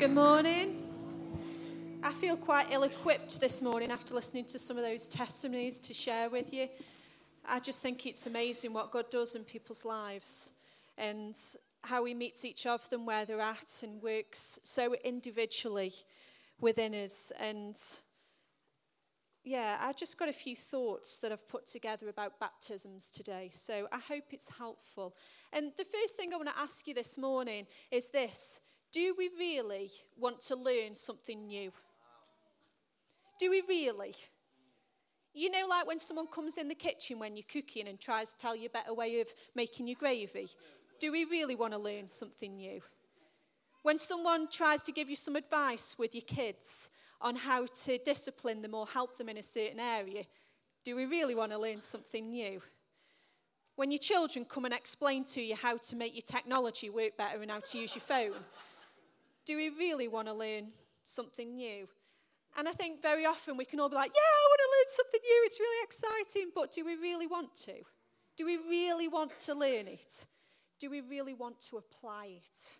Good morning. I feel quite ill equipped this morning after listening to some of those testimonies to share with you. I just think it's amazing what God does in people's lives and how He meets each of them where they're at and works so individually within us. And yeah, I just got a few thoughts that I've put together about baptisms today. So I hope it's helpful. And the first thing I want to ask you this morning is this Do we really want to learn something new? Do we really? You know, like when someone comes in the kitchen when you're cooking and tries to tell you a better way of making your gravy. Do we really want to learn something new? When someone tries to give you some advice with your kids on how to discipline them or help them in a certain area, do we really want to learn something new? When your children come and explain to you how to make your technology work better and how to use your phone, do we really want to learn something new? And I think very often we can all be like, yeah, I want to learn something new. It's really exciting. But do we really want to? Do we really want to learn it? Do we really want to apply it?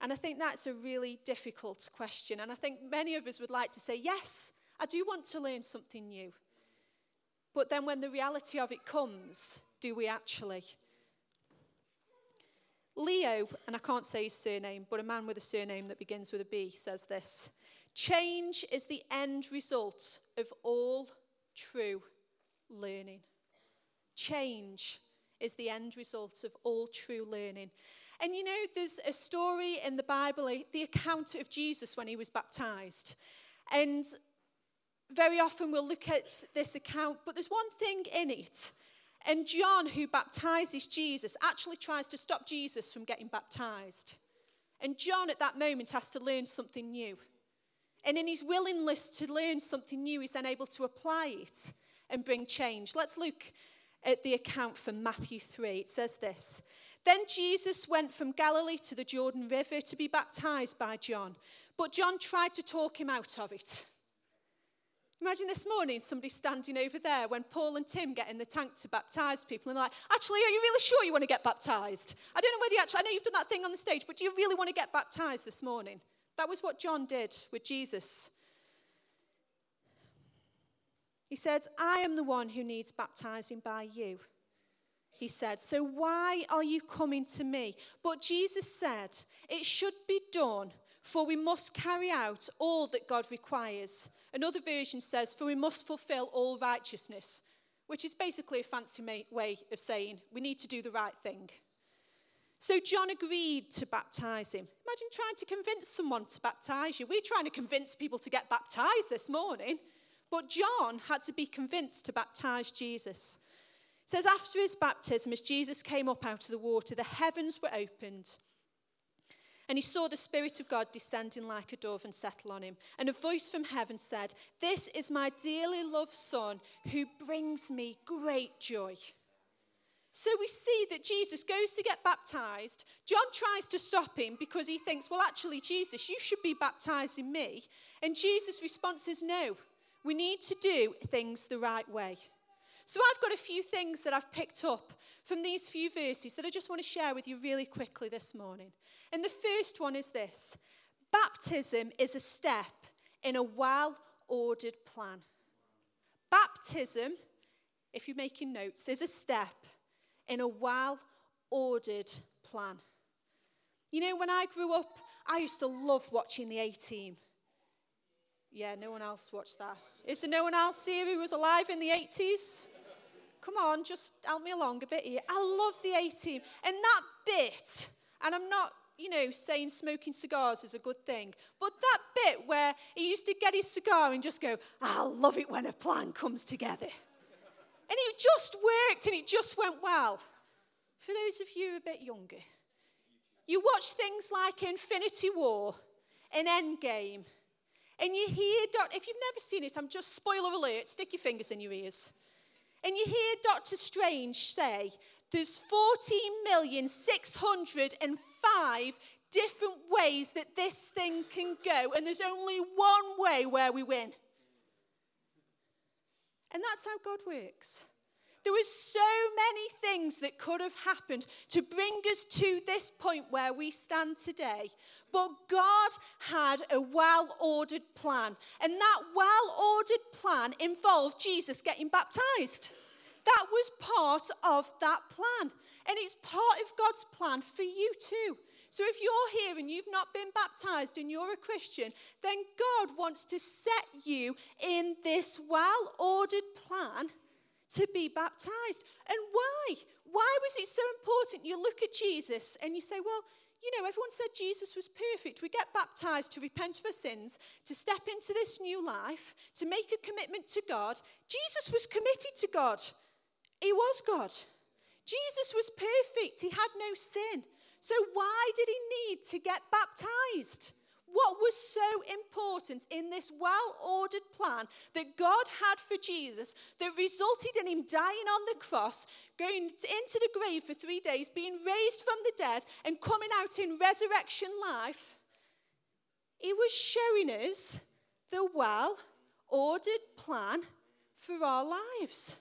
And I think that's a really difficult question. And I think many of us would like to say, yes, I do want to learn something new. But then when the reality of it comes, do we actually? Leo, and I can't say his surname, but a man with a surname that begins with a B says this Change is the end result of all true learning. Change is the end result of all true learning. And you know, there's a story in the Bible, eh, the account of Jesus when he was baptized. And very often we'll look at this account, but there's one thing in it. And John, who baptizes Jesus, actually tries to stop Jesus from getting baptized. And John, at that moment, has to learn something new. And in his willingness to learn something new, he's then able to apply it and bring change. Let's look at the account from Matthew 3. It says this Then Jesus went from Galilee to the Jordan River to be baptized by John, but John tried to talk him out of it. Imagine this morning somebody standing over there when Paul and Tim get in the tank to baptize people and they're like, actually, are you really sure you want to get baptized? I don't know whether you actually, I know you've done that thing on the stage, but do you really want to get baptized this morning? That was what John did with Jesus. He said, I am the one who needs baptizing by you. He said, So why are you coming to me? But Jesus said, It should be done, for we must carry out all that God requires. Another version says, For we must fulfill all righteousness, which is basically a fancy way of saying we need to do the right thing. So John agreed to baptize him. Imagine trying to convince someone to baptize you. We're trying to convince people to get baptized this morning, but John had to be convinced to baptize Jesus. It says, After his baptism, as Jesus came up out of the water, the heavens were opened. And he saw the Spirit of God descending like a dove and settle on him. And a voice from heaven said, This is my dearly loved Son who brings me great joy. So we see that Jesus goes to get baptized. John tries to stop him because he thinks, well, actually, Jesus, you should be baptizing me. And Jesus' response is, no, we need to do things the right way. So I've got a few things that I've picked up from these few verses that I just want to share with you really quickly this morning. And the first one is this baptism is a step in a well ordered plan. Baptism, if you're making notes, is a step in a well ordered plan. You know, when I grew up, I used to love watching the A Team. Yeah, no one else watched that. Is there no one else here who was alive in the 80s? Come on, just help me along a bit here. I love the A Team. And that bit, and I'm not, you know, saying smoking cigars is a good thing, but that bit where he used to get his cigar and just go, I love it when a plan comes together. And it just worked and it just went well. For those of you a bit younger, you watch things like Infinity War and Endgame, and you hear, if you've never seen it, I'm just spoiler alert, stick your fingers in your ears. And you hear Doctor Strange say, there's 14,605 different ways that this thing can go, and there's only one way where we win. And that's how God works. There were so many things that could have happened to bring us to this point where we stand today. But God had a well ordered plan. And that well ordered plan involved Jesus getting baptized. That was part of that plan. And it's part of God's plan for you too. So if you're here and you've not been baptized and you're a Christian, then God wants to set you in this well ordered plan to be baptized. And why? Why was it so important? You look at Jesus and you say, well, you know, everyone said Jesus was perfect. We get baptized to repent of our sins, to step into this new life, to make a commitment to God. Jesus was committed to God. He was God. Jesus was perfect. He had no sin. So why did he need to get baptized? What was so important in this well ordered plan that God had for Jesus that resulted in him dying on the cross, going into the grave for three days, being raised from the dead, and coming out in resurrection life? He was showing us the well ordered plan for our lives.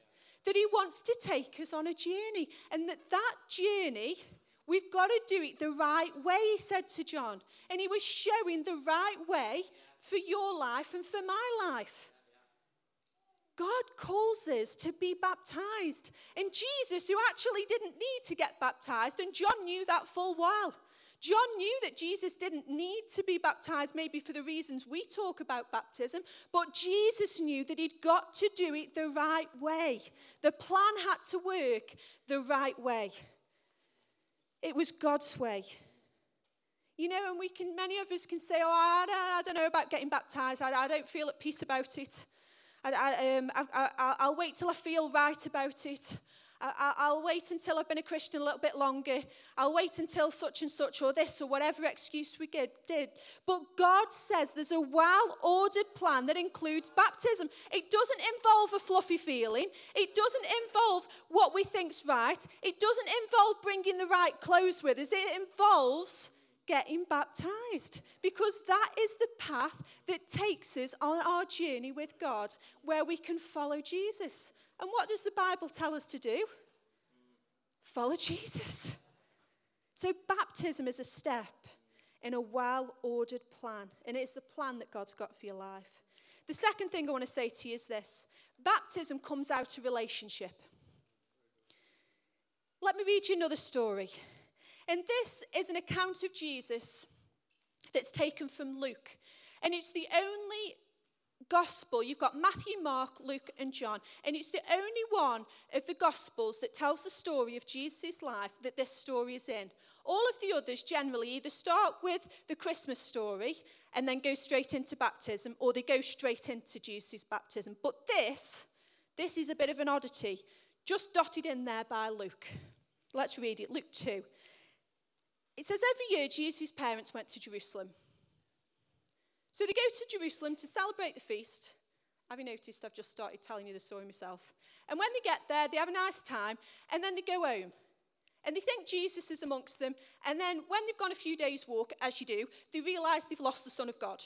That he wants to take us on a journey, and that that journey We've got to do it the right way, he said to John. And he was showing the right way for your life and for my life. God calls us to be baptized. And Jesus, who actually didn't need to get baptized, and John knew that full well. John knew that Jesus didn't need to be baptized, maybe for the reasons we talk about baptism, but Jesus knew that he'd got to do it the right way. The plan had to work the right way. It was God's way. You know, and we can, many of us can say, oh, I, I, I don't know about getting baptized. I, I, don't feel at peace about it. I, I, um, I, I'll wait till I feel right about it. I, will wait until I've been a Christian a little bit longer. I'll wait until such and such or this or whatever excuse we did. But God says there's a well ordered plan that includes baptism. It doesn't involve a fluffy feeling, it doesn't involve what we think's right, it doesn't involve bringing the right clothes with us. It involves getting baptized because that is the path that takes us on our journey with God where we can follow Jesus. And what does the Bible tell us to do? Follow Jesus. So, baptism is a step in a well ordered plan, and it's the plan that God's got for your life. The second thing I want to say to you is this baptism comes out of relationship. Let me read you another story. And this is an account of Jesus that's taken from Luke. And it's the only gospel, you've got Matthew, Mark, Luke, and John, and it's the only one of the gospels that tells the story of Jesus' life that this story is in. All of the others generally either start with the Christmas story and then go straight into baptism, or they go straight into Jesus' baptism. But this, this is a bit of an oddity, just dotted in there by Luke. Let's read it. Luke 2. It says every year Jesus' parents went to Jerusalem. So they go to Jerusalem to celebrate the feast. Have you noticed I've just started telling you the story myself? And when they get there, they have a nice time, and then they go home. And they think Jesus is amongst them. And then when they've gone a few days' walk, as you do, they realize they've lost the Son of God.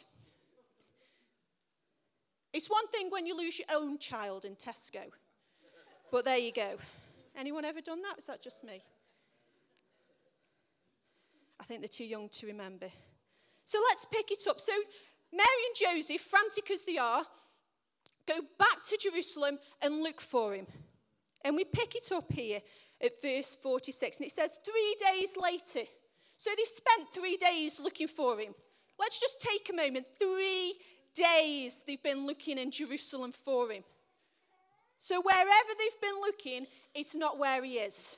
It's one thing when you lose your own child in Tesco. But there you go. Anyone ever done that? Was that just me? I think they're too young to remember. So let's pick it up. So Mary and Joseph, frantic as they are, go back to Jerusalem and look for him. And we pick it up here at verse 46. And it says, Three days later. So they've spent three days looking for him. Let's just take a moment. Three days they've been looking in Jerusalem for him. So wherever they've been looking, it's not where he is.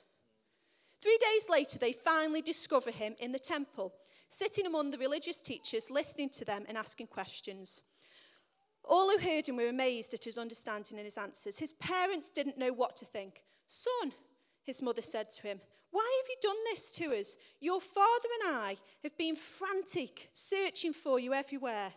Three days later, they finally discover him in the temple sitting among the religious teachers, listening to them and asking questions. All who heard him were amazed at his understanding and his answers. His parents didn't know what to think. Son, his mother said to him, Why have you done this to us? Your father and I have been frantic, searching for you everywhere.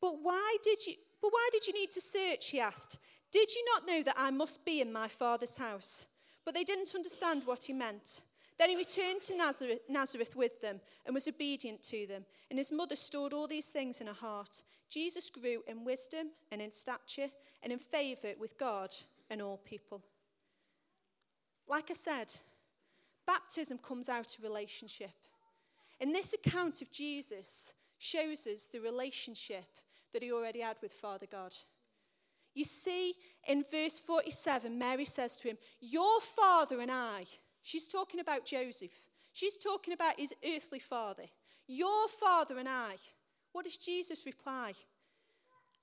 But why did you but why did you need to search? he asked. Did you not know that I must be in my father's house? But they didn't understand what he meant. Then he returned to Nazareth with them and was obedient to them. And his mother stored all these things in her heart. Jesus grew in wisdom and in stature and in favor with God and all people. like I said, baptism comes out of relationship. And this account of Jesus shows us the relationship that he already had with Father God. You see, in verse 47, Mary says to him, Your father and I, she's talking about Joseph, she's talking about his earthly father. Your father and I. What does Jesus reply?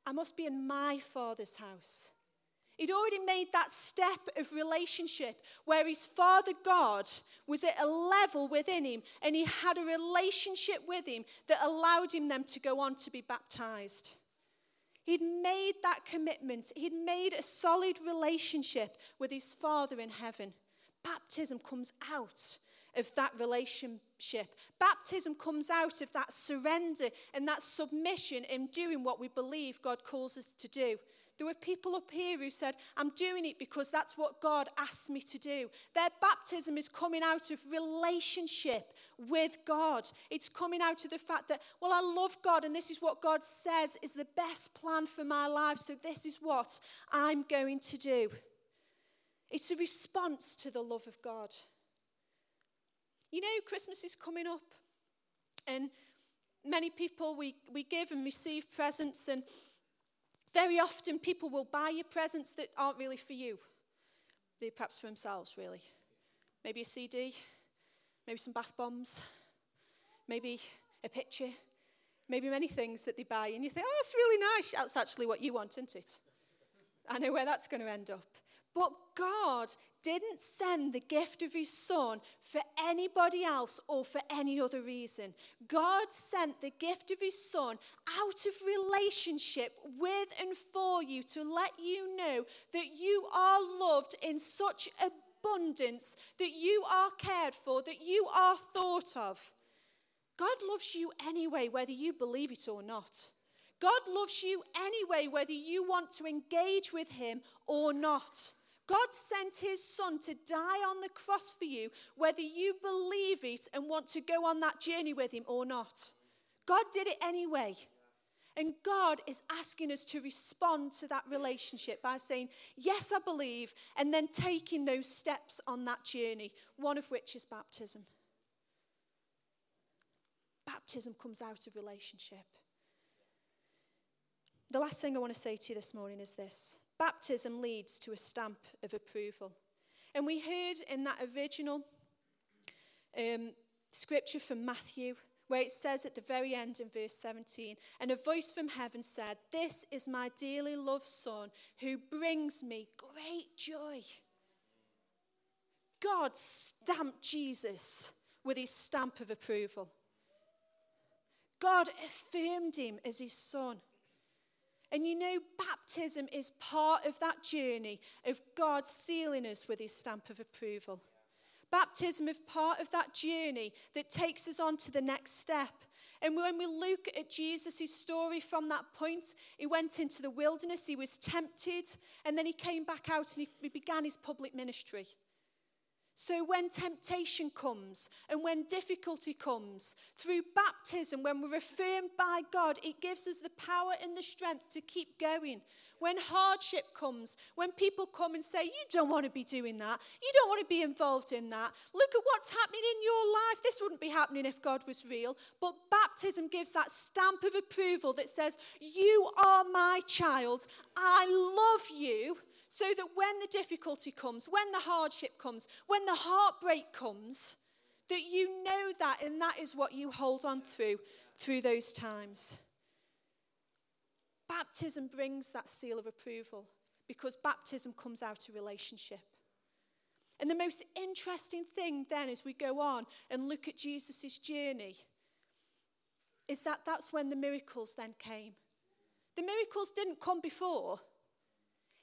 I must be in my father's house. He'd already made that step of relationship where his father God was at a level within him and he had a relationship with him that allowed him then to go on to be baptized. He'd made that commitment, he'd made a solid relationship with his father in heaven. Baptism comes out of that relationship. Baptism comes out of that surrender and that submission in doing what we believe God calls us to do. There were people up here who said, I'm doing it because that's what God asked me to do. Their baptism is coming out of relationship with God. It's coming out of the fact that, well, I love God and this is what God says is the best plan for my life, so this is what I'm going to do. It's a response to the love of God. You know, Christmas is coming up, and many people we, we give and receive presents, and very often people will buy you presents that aren't really for you. They're perhaps for themselves, really. Maybe a CD, maybe some bath bombs, maybe a picture, maybe many things that they buy, and you think, oh, that's really nice. That's actually what you want, isn't it? I know where that's going to end up. But God didn't send the gift of his son for anybody else or for any other reason. God sent the gift of his son out of relationship with and for you to let you know that you are loved in such abundance, that you are cared for, that you are thought of. God loves you anyway, whether you believe it or not. God loves you anyway, whether you want to engage with him or not. God sent his son to die on the cross for you, whether you believe it and want to go on that journey with him or not. God did it anyway. And God is asking us to respond to that relationship by saying, Yes, I believe, and then taking those steps on that journey, one of which is baptism. Baptism comes out of relationship. The last thing I want to say to you this morning is this baptism leads to a stamp of approval. And we heard in that original um, scripture from Matthew, where it says at the very end in verse 17, and a voice from heaven said, This is my dearly loved Son who brings me great joy. God stamped Jesus with his stamp of approval. God affirmed him as his son. And you know, baptism is part of that journey of God sealing us with his stamp of approval. Baptism is part of that journey that takes us on to the next step. And when we look at Jesus' story from that point, he went into the wilderness, he was tempted, and then he came back out and he began his public ministry. So, when temptation comes and when difficulty comes, through baptism, when we're affirmed by God, it gives us the power and the strength to keep going. When hardship comes, when people come and say, You don't want to be doing that, you don't want to be involved in that, look at what's happening in your life. This wouldn't be happening if God was real. But baptism gives that stamp of approval that says, You are my child, I love you so that when the difficulty comes, when the hardship comes, when the heartbreak comes, that you know that and that is what you hold on through through those times. Baptism brings that seal of approval because baptism comes out of relationship. And the most interesting thing then as we go on and look at Jesus' journey is that that's when the miracles then came. The miracles didn't come before.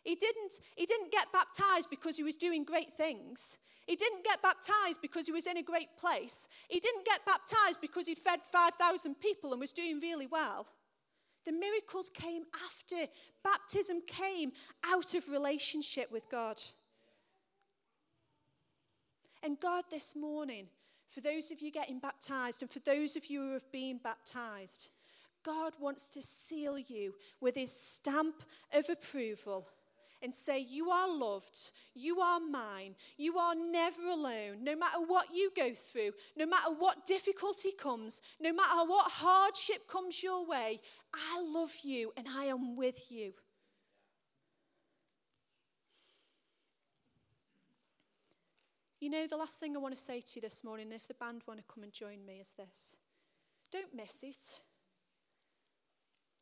He didn't, he didn't get baptized because he was doing great things. He didn't get baptized because he was in a great place. He didn't get baptized because he'd fed 5,000 people and was doing really well. The miracles came after. Baptism came out of relationship with God. And God, this morning, for those of you getting baptized and for those of you who have been baptized, God wants to seal you with his stamp of approval and say, You are loved, you are mine, you are never alone. No matter what you go through, no matter what difficulty comes, no matter what hardship comes your way, I love you and I am with you. You know, the last thing I want to say to you this morning, if the band want to come and join me, is this don't miss it.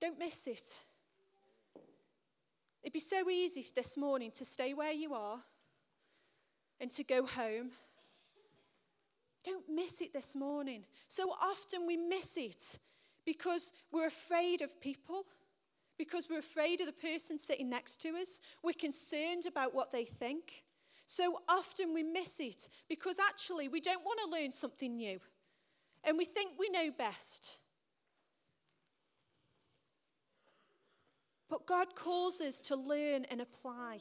Don't miss it. It'd be so easy this morning to stay where you are and to go home. Don't miss it this morning. So often we miss it because we're afraid of people, because we're afraid of the person sitting next to us, we're concerned about what they think. So often we miss it because actually we don't want to learn something new and we think we know best. But God calls us to learn and apply.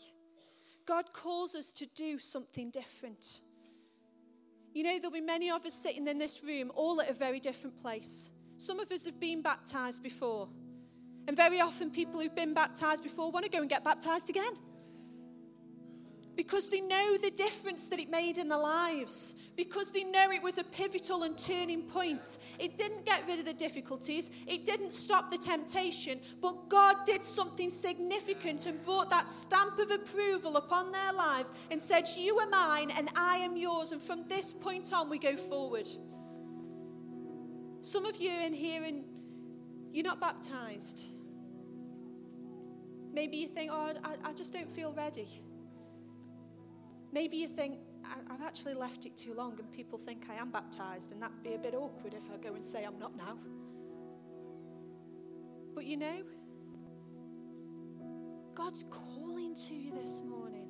God calls us to do something different. You know, there'll be many of us sitting in this room, all at a very different place. Some of us have been baptized before. And very often, people who've been baptized before want to go and get baptized again because they know the difference that it made in their lives, because they know it was a pivotal and turning point. It didn't get rid of the difficulties, it didn't stop the temptation, but God did something significant and brought that stamp of approval upon their lives and said, You are mine and I am yours. And from this point on, we go forward. Some of you in here and you're not baptized. Maybe you think, oh, I, I just don't feel ready. Maybe you think, I've actually left it too long and people think I am baptized, and that'd be a bit awkward if I go and say I'm not now. But you know, God's calling to you this morning.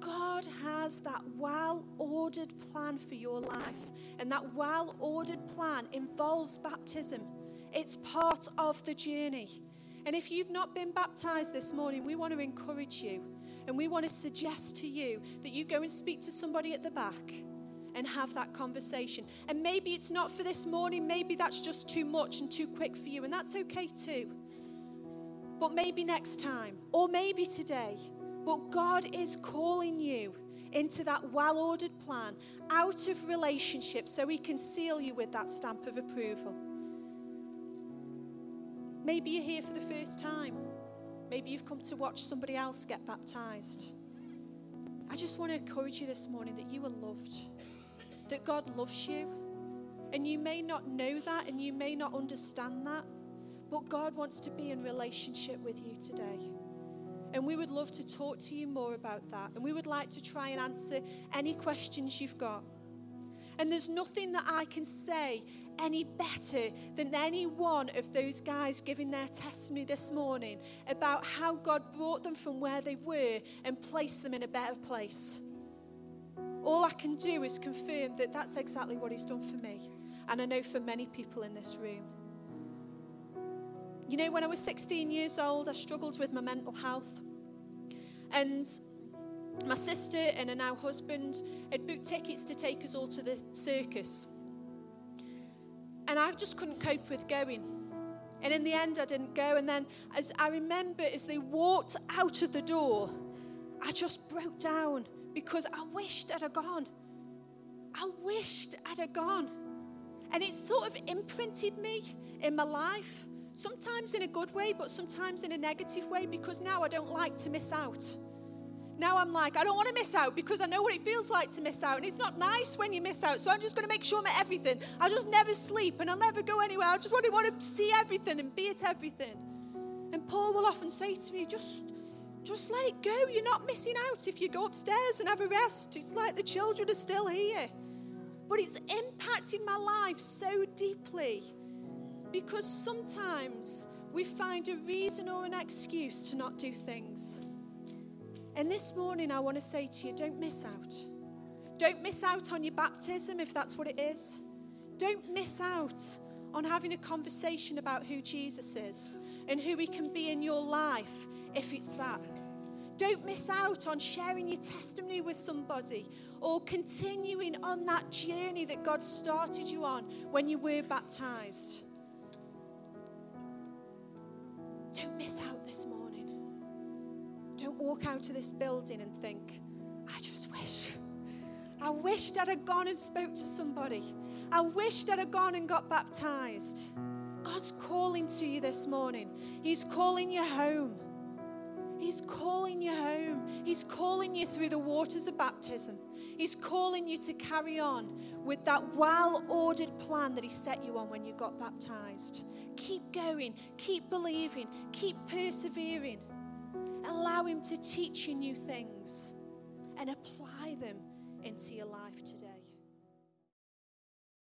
God has that well ordered plan for your life, and that well ordered plan involves baptism. It's part of the journey. And if you've not been baptized this morning, we want to encourage you and we want to suggest to you that you go and speak to somebody at the back and have that conversation. And maybe it's not for this morning, maybe that's just too much and too quick for you, and that's okay too. But maybe next time, or maybe today. But God is calling you into that well ordered plan out of relationship so He can seal you with that stamp of approval. Maybe you're here for the first time. Maybe you've come to watch somebody else get baptized. I just want to encourage you this morning that you are loved, that God loves you. And you may not know that and you may not understand that, but God wants to be in relationship with you today. And we would love to talk to you more about that. And we would like to try and answer any questions you've got. And there's nothing that I can say any better than any one of those guys giving their testimony this morning about how God brought them from where they were and placed them in a better place. All I can do is confirm that that's exactly what He's done for me. And I know for many people in this room. You know, when I was 16 years old, I struggled with my mental health. And my sister and her now husband had booked tickets to take us all to the circus. And I just couldn't cope with going. And in the end, I didn't go. And then, as I remember, as they walked out of the door, I just broke down because I wished I'd have gone. I wished I'd have gone. And it sort of imprinted me in my life, sometimes in a good way, but sometimes in a negative way, because now I don't like to miss out. Now I'm like, I don't want to miss out because I know what it feels like to miss out. And it's not nice when you miss out. So I'm just going to make sure I'm at everything. I'll just never sleep and I'll never go anywhere. I just want to, want to see everything and be at everything. And Paul will often say to me, just, just let it go. You're not missing out if you go upstairs and have a rest. It's like the children are still here. But it's impacting my life so deeply because sometimes we find a reason or an excuse to not do things. And this morning, I want to say to you don't miss out. Don't miss out on your baptism if that's what it is. Don't miss out on having a conversation about who Jesus is and who he can be in your life if it's that. Don't miss out on sharing your testimony with somebody or continuing on that journey that God started you on when you were baptized. Don't miss out this morning. Don't walk out of this building and think, I just wish. I wish that I'd gone and spoke to somebody. I wish that I'd gone and got baptized. God's calling to you this morning. He's calling you home. He's calling you home. He's calling you through the waters of baptism. He's calling you to carry on with that well ordered plan that He set you on when you got baptized. Keep going, keep believing, keep persevering. Allow Him to teach you new things and apply them into your life today.